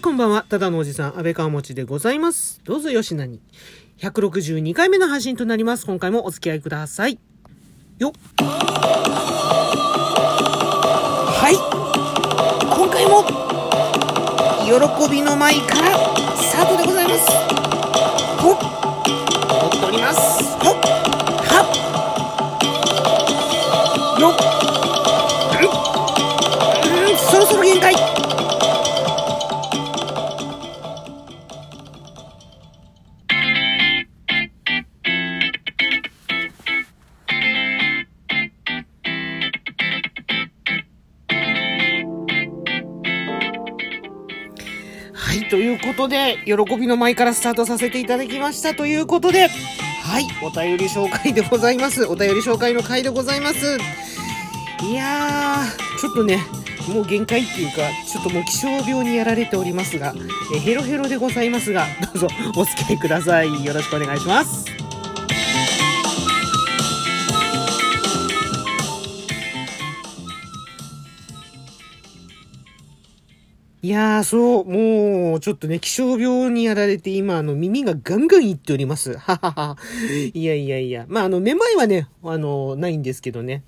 い、こんばんは。ただのおじさん、安倍川持でございます。どうぞよしなに。162回目の配信となります。今回もお付き合いください。よ。はい。今回も、喜びの舞からスタートでございます。ほっ。っております。ほっ。はっ。よっ。うん。うん、そろそろ限界。ということで、喜びの舞からスタートさせていただきましたということで、はい、お便り紹介でございます。お便り紹介の回でございます。いやー、ちょっとね、もう限界っていうか、ちょっともう気象病にやられておりますが、えヘロヘロでございますが、どうぞお付き合いください。よろしくお願いします。やー、そう、もう、ちょっとね、気象病にやられて、今、あの、耳がガンガンいっております。ははは。いやいやいや。まあ、あの、めまいはね、あの、ないんですけどね。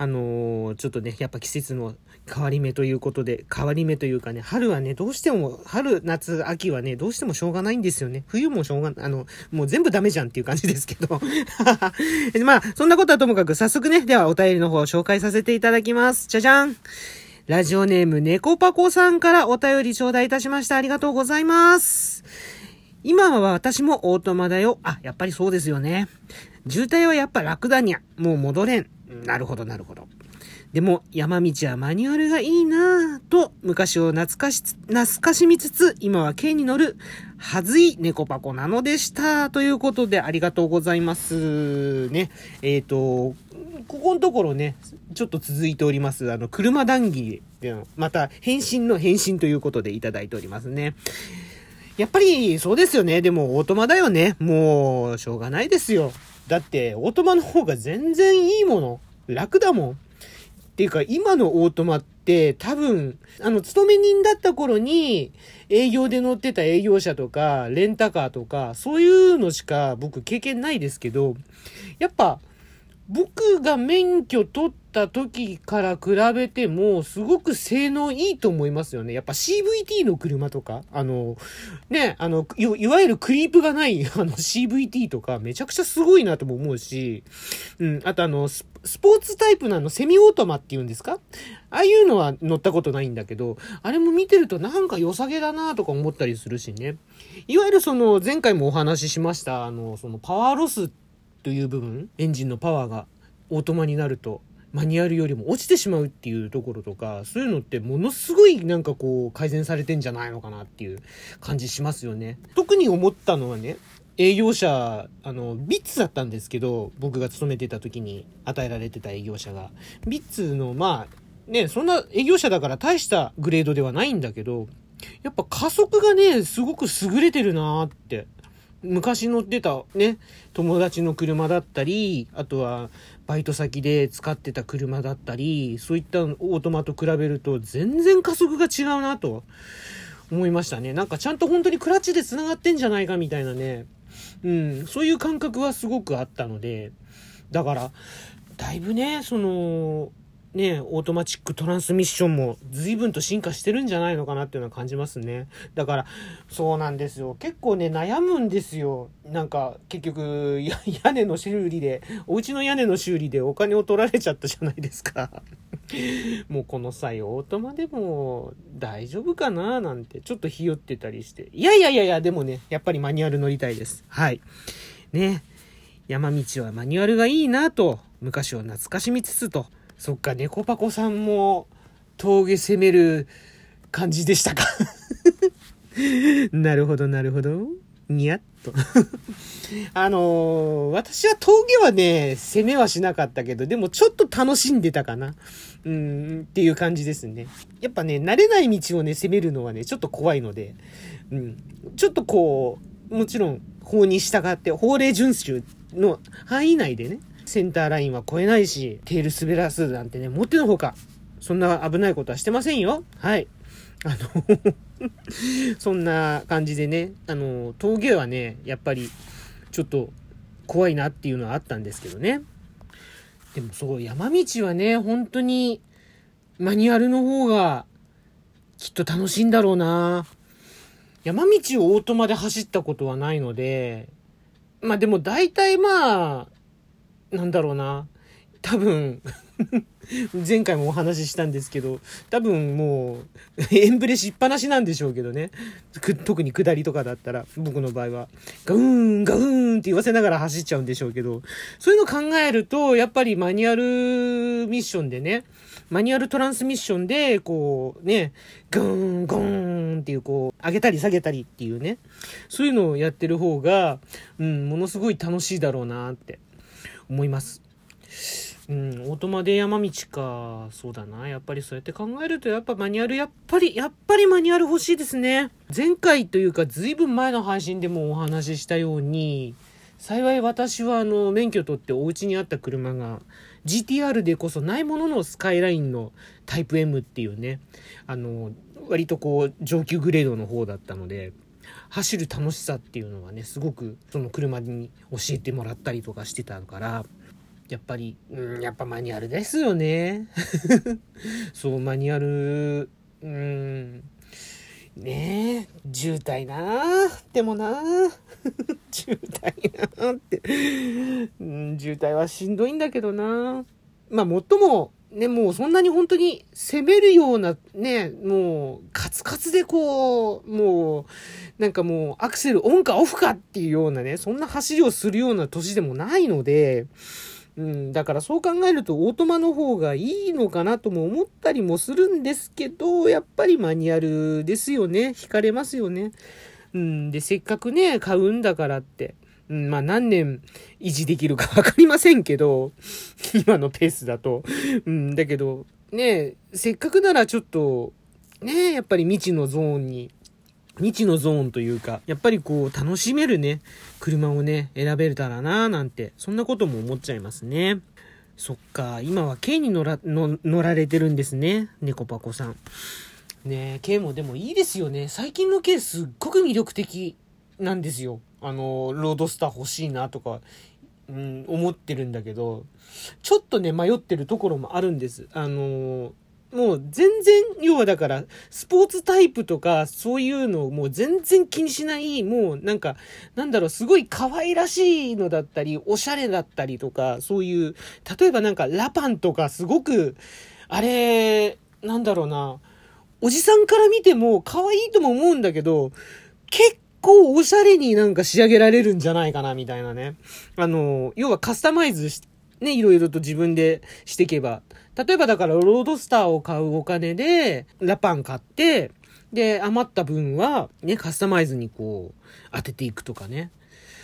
あのちょっとね、やっぱ季節の変わり目ということで、変わり目というかね、春はね、どうしても、春、夏、秋はね、どうしてもしょうがないんですよね。冬もしょうが、あの、もう全部ダメじゃんっていう感じですけど。まあ、そんなことはともかく、早速ね、ではお便りの方を紹介させていただきます。じゃじゃんラジオネーム猫パコさんからお便り頂戴いたしました。ありがとうございます。今は私もオートマだよ。あ、やっぱりそうですよね。渋滞はやっぱ楽だにゃ。もう戻れん。なるほど、なるほど。でも、山道はマニュアルがいいなぁと、昔を懐かし、懐かしみつつ、今は軽に乗る、はずい猫パコなのでした。ということで、ありがとうございます。ね。えっ、と、ここのところね、ちょっと続いております、あの、車談義での、また、返信の返信ということでいただいておりますね。やっぱり、そうですよね。でも、オートマだよね。もう、しょうがないですよ。だって、オートマの方が全然いいもの。楽だもん。っていうか、今のオートマって、多分、あの、勤め人だった頃に、営業で乗ってた営業車とか、レンタカーとか、そういうのしか僕経験ないですけど、やっぱ、僕が免許取った時から比べても、すごく性能いいと思いますよね。やっぱ CVT の車とか、あの、ね、あの、いわゆるクリープがない、あの CVT とか、めちゃくちゃすごいなとも思うし、うん、あとあの、スポーツタイプなの、セミオートマっていうんですか？ああいうのは乗ったことないんだけど、あれも見てるとなんか良さげだなとか思ったりするしね。いわゆるその、前回もお話ししました、あの、そのパワーロスってという部分、エンジンのパワーがオートマになると、マニュアルよりも落ちてしまうっていうところとか、そういうのってものすごいなんかこう改善されてんじゃないのかなっていう感じしますよね。特に思ったのはね、営業者、あの、ビッツだったんですけど、僕が勤めてた時に与えられてた営業者が。ビッツの、まあ、ね、そんな営業者だから大したグレードではないんだけど、やっぱ加速がね、すごく優れてるなーって。昔乗ってたね、友達の車だったり、あとはバイト先で使ってた車だったり、そういったオートマと比べると全然加速が違うなと思いましたね。なんかちゃんと本当にクラッチで繋がってんじゃないかみたいなね。うん、そういう感覚はすごくあったので、だから、だいぶね、その、ね、オートマチックトランスミッションも随分と進化してるんじゃないのかなっていうのは感じますね。だから、そうなんですよ。結構ね、悩むんですよ。なんか、結局、屋根の修理で、お家の屋根の修理でお金を取られちゃったじゃないですか。もうこの際、オートマでも大丈夫かな？なんて、ちょっとひよってたりして。いやいやいやいや、でもね、やっぱりマニュアル乗りたいです。はい。ね。山道はマニュアルがいいなと、昔を懐かしみつつと、そっか、猫パコさんも峠攻める感じでしたか？なるほど、なるほど。にやっと。あのー私は峠はね、攻めはしなかったけど、でもちょっと楽しんでたかな。うん、っていう感じですね。やっぱね、慣れない道をね、攻めるのはね、ちょっと怖いので、うん。ちょっとこう、もちろん、法に従って、法令遵守の範囲内でね、センターラインは越えないし、テール滑らすなんてね、もってのほか、そんな危ないことはしてませんよ。はい。あの そんな感じでね、あの、峠はね、やっぱり、ちょっと怖いなっていうのはあったんですけどね。でもそう、山道はね、本当に、マニュアルの方が、きっと楽しいんだろうな山道をオートマで走ったことはないので、まあでも大体まあ、なんだろうな。多分 前回もお話ししたんですけど、多分もう、エンブレしっぱなしなんでしょうけどね。特に下りとかだったら、僕の場合は、ガウーン、ガウーンって言わせながら走っちゃうんでしょうけど、そういうの考えると、やっぱりマニュアルミッションでね、マニュアルトランスミッションで、こう、ね、ガーン、ゴーンっていう、こう、上げたり下げたりっていうね、そういうのをやってる方が、うん、ものすごい楽しいだろうなって思います。うん、オートマで山道か。そうだな。やっぱりそうやって考えると、やっぱマニュアル、やっぱり、やっぱりマニュアル欲しいですね。前回というか、ずいぶん前の配信でもお話ししたように、幸い私はあの、免許取ってお家にあった車が、GTR でこそないもののスカイラインのタイプ M っていうね、あの、割とこう、上級グレードの方だったので、走る楽しさっていうのはね、すごくその車に教えてもらったりとかしてたから、やっぱり、うん、やっぱマニュアルですよね。そう、マニュアル、うん、ねえ、渋滞なでもな 渋滞なって、うん、渋滞はしんどいんだけどなまあ、もっとも、ね、もうそんなに本当に攻めるような、ね、もう、カツカツでこう、もう、なんかもう、アクセルオンかオフかっていうようなね、そんな走りをするような年でもないので、うん、だからそう考えるとオートマの方がいいのかなとも思ったりもするんですけど、やっぱりマニュアルですよね。惹かれますよね。うん、で、せっかくね、買うんだからって。うん、まあ何年維持できるかわかりませんけど、今のペースだと。うん、だけど、ね、せっかくならちょっと、ね、やっぱり未知のゾーンに未知のゾーンというか、やっぱりこう、楽しめるね、車をね、選べたらなぁなんて、そんなことも思っちゃいますね。そっか、今は軽に乗ら、乗られてるんですね、猫パコさん。ね軽もでもいいですよね。最近の軽すっごく魅力的なんですよ。あの、ロードスター欲しいなとか、うん、思ってるんだけど、ちょっとね、迷ってるところもあるんです。あのもう全然、要はだから、スポーツタイプとか、そういうのをもう全然気にしない、もうなんか、なんだろう、すごい可愛らしいのだったり、おしゃれだったりとか、そういう、例えばなんかラパンとかすごく、あれ、なんだろうな、おじさんから見ても可愛いとも思うんだけど、結構おしゃれになんか仕上げられるんじゃないかな、みたいなね。あの、要はカスタマイズしね、いろいろと自分でしていけば。例えばだからロードスターを買うお金で、ラパン買って、で、余った分は、ね、カスタマイズにこう、当てていくとかね。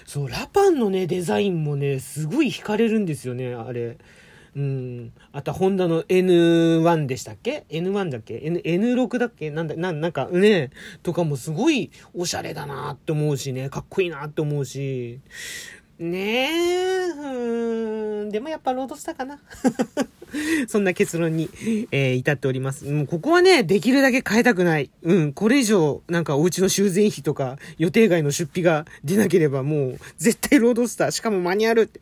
そう、ラパンのね、デザインもね、すごい惹かれるんですよね、あれ。うん。あと、ホンダの N1 でしたっけ ?N1 だっけ ?N、N6 だっけ？なんだ、な、なんかね、とかもすごいおしゃれだなって思うしね、かっこいいなって思うし。ねえ、うん、でもやっぱロードスターかな。そんな結論に、えー、至っております。もうここはね、できるだけ変えたくない。うん、これ以上、なんかお家の修繕費とか、予定外の出費が出なければもう、絶対ロードスター、しかもマニュアルって。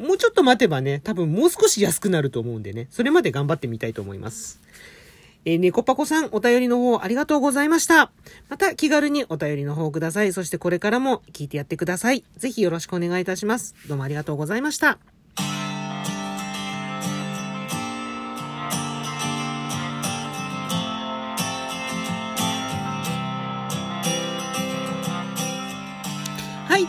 もうちょっと待てばね、多分もう少し安くなると思うんでね、それまで頑張ってみたいと思います。えー、猫パコさん、お便りの方ありがとうございました。また気軽にお便りの方ください。そしてこれからも聞いてやってください。ぜひよろしくお願いいたします。どうもありがとうございました。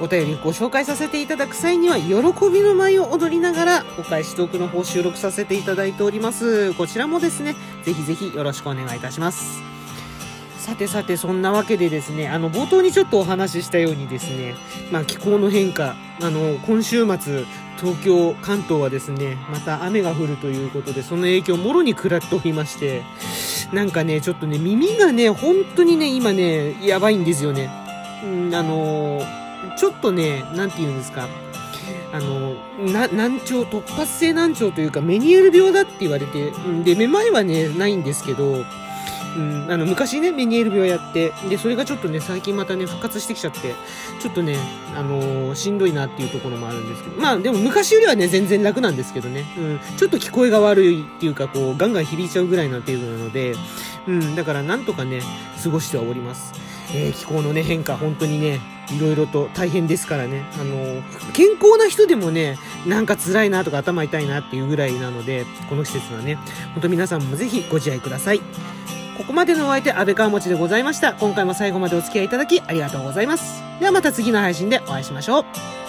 お便りご紹介させていただく際には、喜びの舞を踊りながら、お返しトークの方収録させていただいております。こちらもですね、ぜひぜひよろしくお願いいたします。さてさて、そんなわけでですね、あの、冒頭にちょっとお話ししたようにですね、まあ、気候の変化、あの、今週末、東京、関東はですね、また雨が降るということで、その影響をもろに食らっておりまして、なんかね、ちょっとね、耳がね、本当にね、今ね、やばいんですよね。うん、あのちょっとね、なんて言うんですか、あの、な、難聴、突発性難聴というか、メニエール病だって言われて、で、めまいはね、ないんですけど、うん、あの、昔ね、メニエール病やって、で、それがちょっとね、最近またね、復活してきちゃって、ちょっとね、あのー、しんどいなっていうところもあるんですけど、まあ、でも昔よりはね、全然楽なんですけどね、うん、ちょっと聞こえが悪いっていうか、こう、ガンガン響いちゃうぐらいな程度なので、うん、だからなんとかね、過ごしてはおります。えー、気候のね、変化、本当にね、いろいろと大変ですからね。あの、健康な人でもね、なんか辛いなとか頭痛いなっていうぐらいなので、この季節はね、ほんと皆さんもぜひご自愛ください。ここまでのお相手、安倍川餅でございました。今回も最後までお付き合いいただきありがとうございます。ではまた次の配信でお会いしましょう。